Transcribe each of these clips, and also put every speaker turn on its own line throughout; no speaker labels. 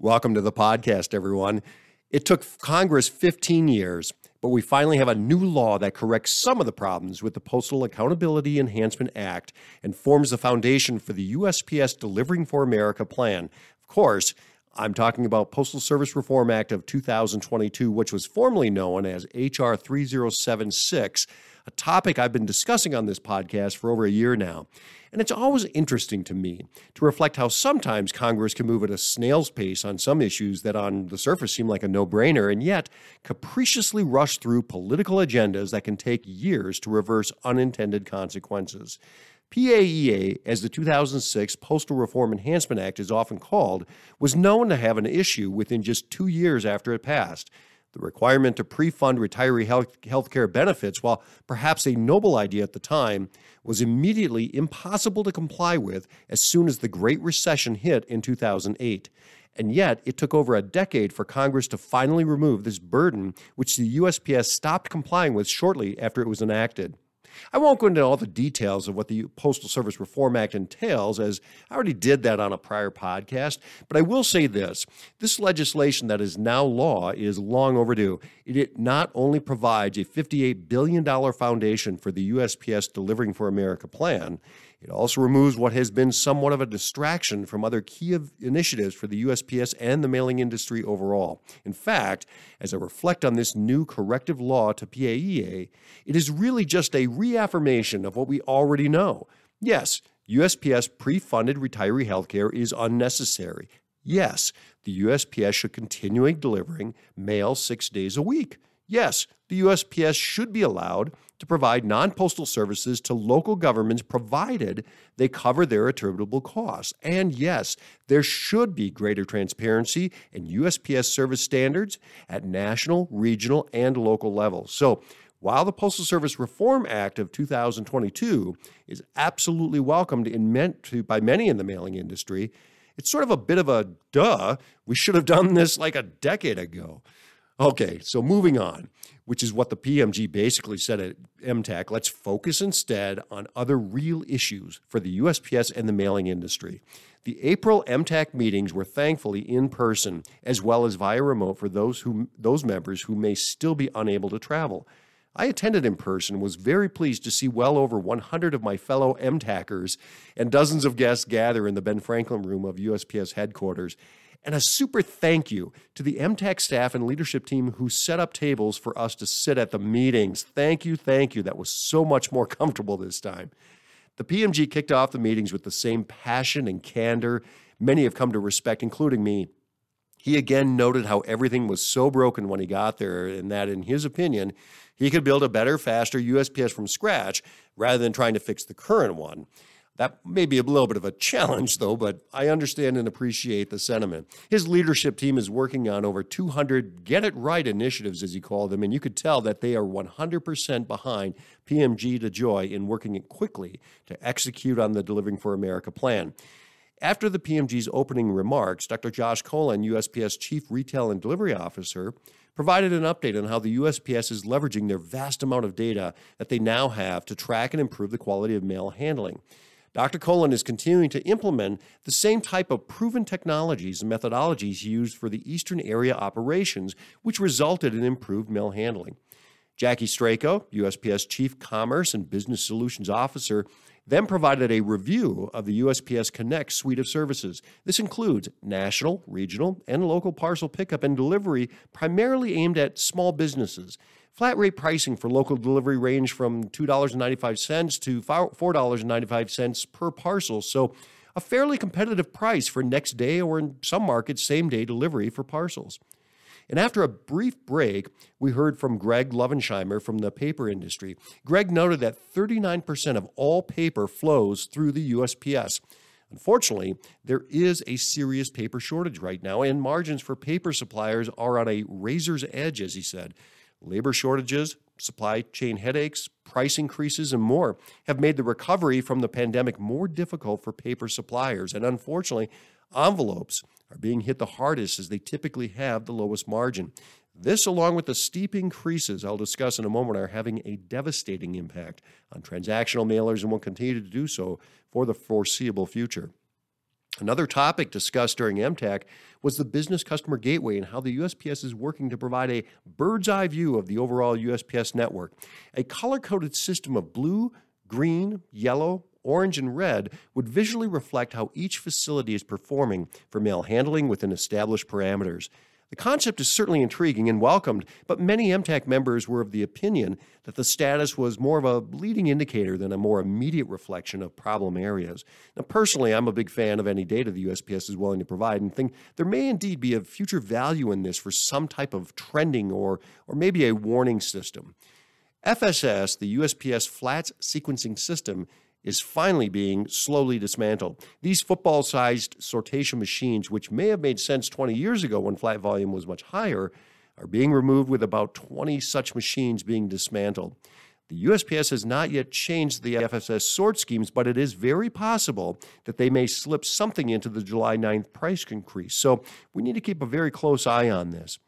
Welcome to the podcast, everyone. It took Congress 15 years, but we finally have a new law that corrects some of the problems with the Postal Accountability Enhancement Act and forms the foundation for the USPS Delivering for America plan. Of course, I'm talking about Postal Service Reform Act of 2022, which was formerly known as H.R. 3076, a topic I've been discussing on this podcast for over a year now. And it's always interesting to me to reflect how sometimes Congress can move at a snail's pace on some issues that on the surface seem like a no brainer, and yet capriciously rush through political agendas that can take years to reverse unintended consequences. PAEA, as the 2006 Postal Reform Enhancement Act is often called, was known to have an issue within just two years after it passed. The requirement to pre fund retiree health care benefits, while perhaps a noble idea at the time, was immediately impossible to comply with as soon as the Great Recession hit in 2008. And yet, it took over a decade for Congress to finally remove this burden, which the USPS stopped complying with shortly after it was enacted. I won't go into all the details of what the Postal Service Reform Act entails, as I already did that on a prior podcast, but I will say this this legislation that is now law is long overdue. It not only provides a $58 billion foundation for the USPS Delivering for America plan, it also removes what has been somewhat of a distraction from other key initiatives for the USPS and the mailing industry overall. In fact, as I reflect on this new corrective law to PAEA, it is really just a reaffirmation of what we already know. Yes, USPS pre funded retiree health care is unnecessary. Yes, the USPS should continue delivering mail six days a week. Yes, the USPS should be allowed to provide non postal services to local governments provided they cover their attributable costs. And yes, there should be greater transparency in USPS service standards at national, regional, and local levels. So, while the Postal Service Reform Act of 2022 is absolutely welcomed in meant to, by many in the mailing industry, it's sort of a bit of a duh. We should have done this like a decade ago. Okay, so moving on, which is what the PMG basically said at MTAC. Let's focus instead on other real issues for the USPS and the mailing industry. The April MTAC meetings were thankfully in person as well as via remote for those who those members who may still be unable to travel. I attended in person and was very pleased to see well over 100 of my fellow MTACers and dozens of guests gather in the Ben Franklin room of USPS headquarters and a super thank you to the MTAC staff and leadership team who set up tables for us to sit at the meetings. Thank you, thank you. That was so much more comfortable this time. The PMG kicked off the meetings with the same passion and candor many have come to respect, including me. He again noted how everything was so broken when he got there, and that, in his opinion, he could build a better, faster USPS from scratch rather than trying to fix the current one. That may be a little bit of a challenge, though, but I understand and appreciate the sentiment. His leadership team is working on over 200 get it right initiatives, as he called them, and you could tell that they are 100% behind PMG DeJoy in working it quickly to execute on the Delivering for America plan. After the PMG's opening remarks, Dr. Josh Colin, USPS Chief Retail and Delivery Officer, provided an update on how the USPS is leveraging their vast amount of data that they now have to track and improve the quality of mail handling. Dr. Colin is continuing to implement the same type of proven technologies and methodologies used for the Eastern area operations, which resulted in improved mail handling. Jackie Strako, USPS Chief Commerce and Business Solutions Officer, then provided a review of the USPS Connect suite of services. This includes national, regional, and local parcel pickup and delivery, primarily aimed at small businesses. Flat rate pricing for local delivery range from $2.95 to $4.95 per parcel. So, a fairly competitive price for next day or in some markets, same day delivery for parcels. And after a brief break, we heard from Greg Lovensheimer from the paper industry. Greg noted that 39% of all paper flows through the USPS. Unfortunately, there is a serious paper shortage right now, and margins for paper suppliers are on a razor's edge, as he said. Labor shortages, supply chain headaches, price increases, and more have made the recovery from the pandemic more difficult for paper suppliers. And unfortunately, envelopes are being hit the hardest as they typically have the lowest margin. This, along with the steep increases I'll discuss in a moment, are having a devastating impact on transactional mailers and will continue to do so for the foreseeable future. Another topic discussed during MTAC was the Business Customer Gateway and how the USPS is working to provide a bird's eye view of the overall USPS network. A color coded system of blue, green, yellow, orange, and red would visually reflect how each facility is performing for mail handling within established parameters. The concept is certainly intriguing and welcomed, but many MTAC members were of the opinion that the status was more of a leading indicator than a more immediate reflection of problem areas. Now, personally, I'm a big fan of any data the USPS is willing to provide and think there may indeed be a future value in this for some type of trending or, or maybe a warning system. FSS, the USPS Flats Sequencing System, is finally being slowly dismantled. These football sized sortation machines, which may have made sense 20 years ago when flat volume was much higher, are being removed with about 20 such machines being dismantled. The USPS has not yet changed the FSS sort schemes, but it is very possible that they may slip something into the July 9th price increase. So we need to keep a very close eye on this.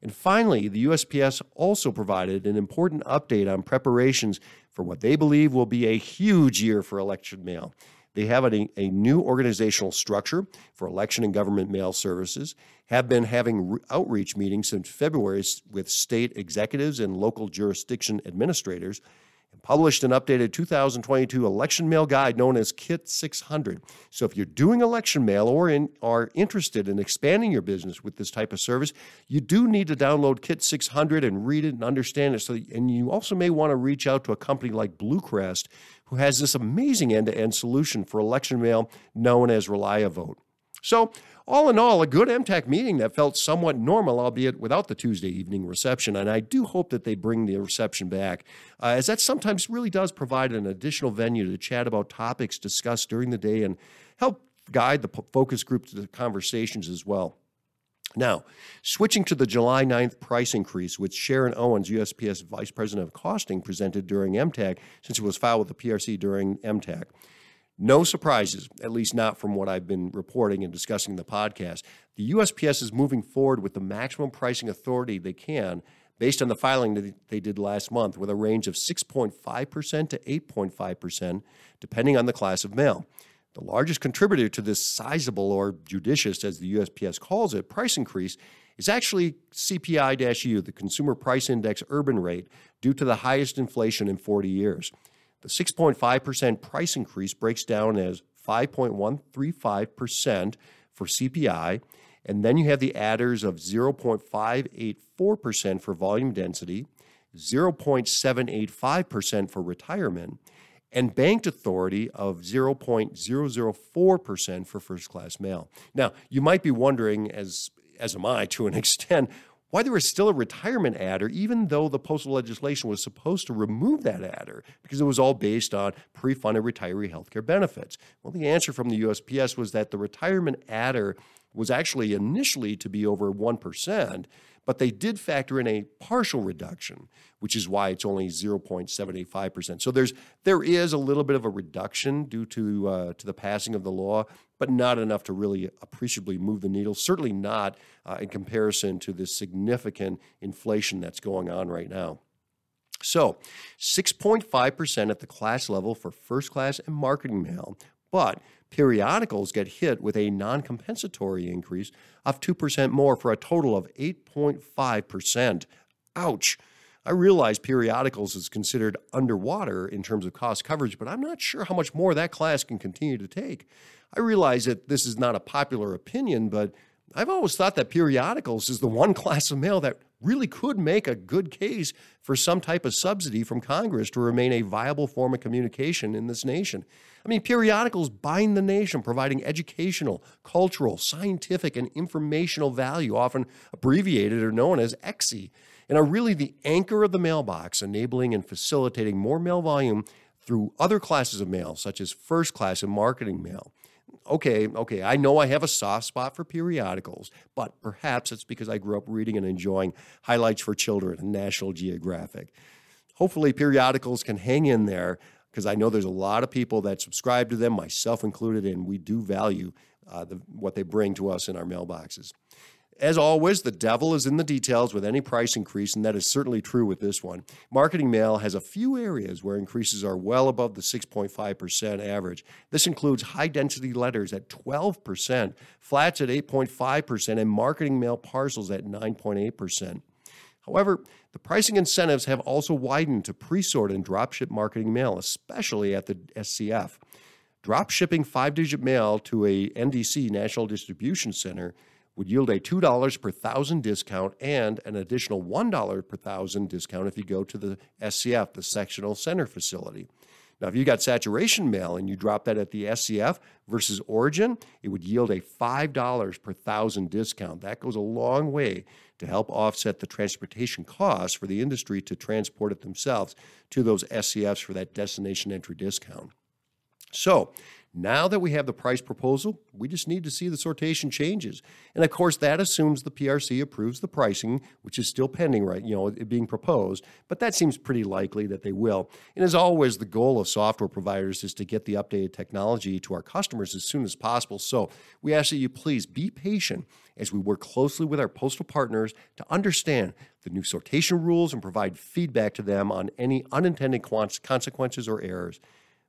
And finally, the USPS also provided an important update on preparations for what they believe will be a huge year for election mail. They have a, a new organizational structure for election and government mail services, have been having re- outreach meetings since February with state executives and local jurisdiction administrators, published an updated 2022 election mail guide known as Kit 600. So if you're doing election mail or in, are interested in expanding your business with this type of service, you do need to download Kit 600 and read it and understand it. So, and you also may want to reach out to a company like Bluecrest, who has this amazing end-to-end solution for election mail known as ReliaVote. So all in all, a good MTAC meeting that felt somewhat normal, albeit without the Tuesday evening reception. And I do hope that they bring the reception back, uh, as that sometimes really does provide an additional venue to chat about topics discussed during the day and help guide the focus group to the conversations as well. Now, switching to the July 9th price increase, which Sharon Owens, USPS Vice President of Costing, presented during MTAC, since it was filed with the PRC during MTAC. No surprises, at least not from what I've been reporting and discussing in the podcast. The USPS is moving forward with the maximum pricing authority they can based on the filing that they did last month with a range of 6.5% to 8.5%, depending on the class of mail. The largest contributor to this sizable or judicious, as the USPS calls it, price increase is actually CPI U, the Consumer Price Index urban rate, due to the highest inflation in 40 years. The 6.5% price increase breaks down as 5.135% for CPI, and then you have the adders of 0.584% for volume density, 0.785% for retirement, and banked authority of 0.004% for first class mail. Now, you might be wondering, as, as am I to an extent, why there was still a retirement adder, even though the postal legislation was supposed to remove that adder because it was all based on pre funded retiree health care benefits. Well, the answer from the USPS was that the retirement adder was actually initially to be over 1%, but they did factor in a partial reduction, which is why it's only 0.785%. So there's there is a little bit of a reduction due to uh, to the passing of the law, but not enough to really appreciably move the needle. Certainly not uh, in comparison to the significant inflation that's going on right now. So, 6.5% at the class level for first class and marketing mail, but periodicals get hit with a non compensatory increase of 2% more for a total of 8.5%. Ouch. I realize periodicals is considered underwater in terms of cost coverage, but I'm not sure how much more that class can continue to take. I realize that this is not a popular opinion, but I've always thought that periodicals is the one class of mail that really could make a good case for some type of subsidy from Congress to remain a viable form of communication in this nation. I mean, periodicals bind the nation, providing educational, cultural, scientific, and informational value, often abbreviated or known as ECSI, and are really the anchor of the mailbox, enabling and facilitating more mail volume through other classes of mail, such as first class and marketing mail okay, okay, I know I have a soft spot for periodicals, but perhaps it's because I grew up reading and enjoying highlights for children and National Geographic. Hopefully, periodicals can hang in there because I know there's a lot of people that subscribe to them, myself included, and we do value uh, the, what they bring to us in our mailboxes. As always, the devil is in the details with any price increase, and that is certainly true with this one. Marketing mail has a few areas where increases are well above the 6.5% average. This includes high density letters at 12%, flats at 8.5%, and marketing mail parcels at 9.8%. However, the pricing incentives have also widened to pre sort and dropship marketing mail, especially at the SCF. Drop shipping five digit mail to a NDC National Distribution Center would yield a $2 per thousand discount and an additional $1 per thousand discount if you go to the SCF, the sectional center facility. Now, if you got saturation mail and you drop that at the SCF versus Origin, it would yield a $5 per thousand discount. That goes a long way to help offset the transportation costs for the industry to transport it themselves to those SCFs for that destination entry discount. So, now that we have the price proposal, we just need to see the sortation changes. And of course, that assumes the PRC approves the pricing, which is still pending, right? You know, being proposed, but that seems pretty likely that they will. And as always, the goal of software providers is to get the updated technology to our customers as soon as possible. So we ask that you please be patient as we work closely with our postal partners to understand the new sortation rules and provide feedback to them on any unintended consequences or errors.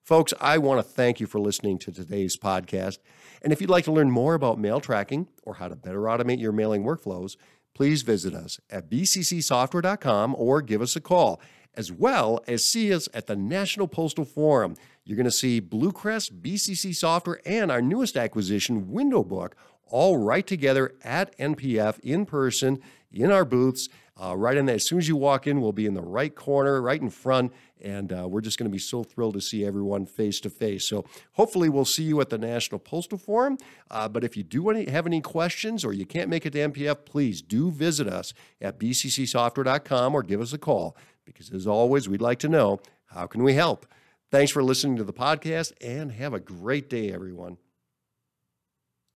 Folks, I want to thank you for listening to today's podcast. And if you'd like to learn more about mail tracking or how to better automate your mailing workflows, please visit us at bccsoftware.com or give us a call, as well as see us at the National Postal Forum. You're going to see Bluecrest, BCC Software, and our newest acquisition, WindowBook, all right together at NPF in person in our booths. Uh, right in there, as soon as you walk in, we'll be in the right corner, right in front, and uh, we're just going to be so thrilled to see everyone face to face. So hopefully we'll see you at the National Postal Forum. Uh, but if you do any, have any questions or you can't make it to NPF, please do visit us at bccsoftware.com or give us a call because as always, we'd like to know how can we help. Thanks for listening to the podcast and have a great day, everyone.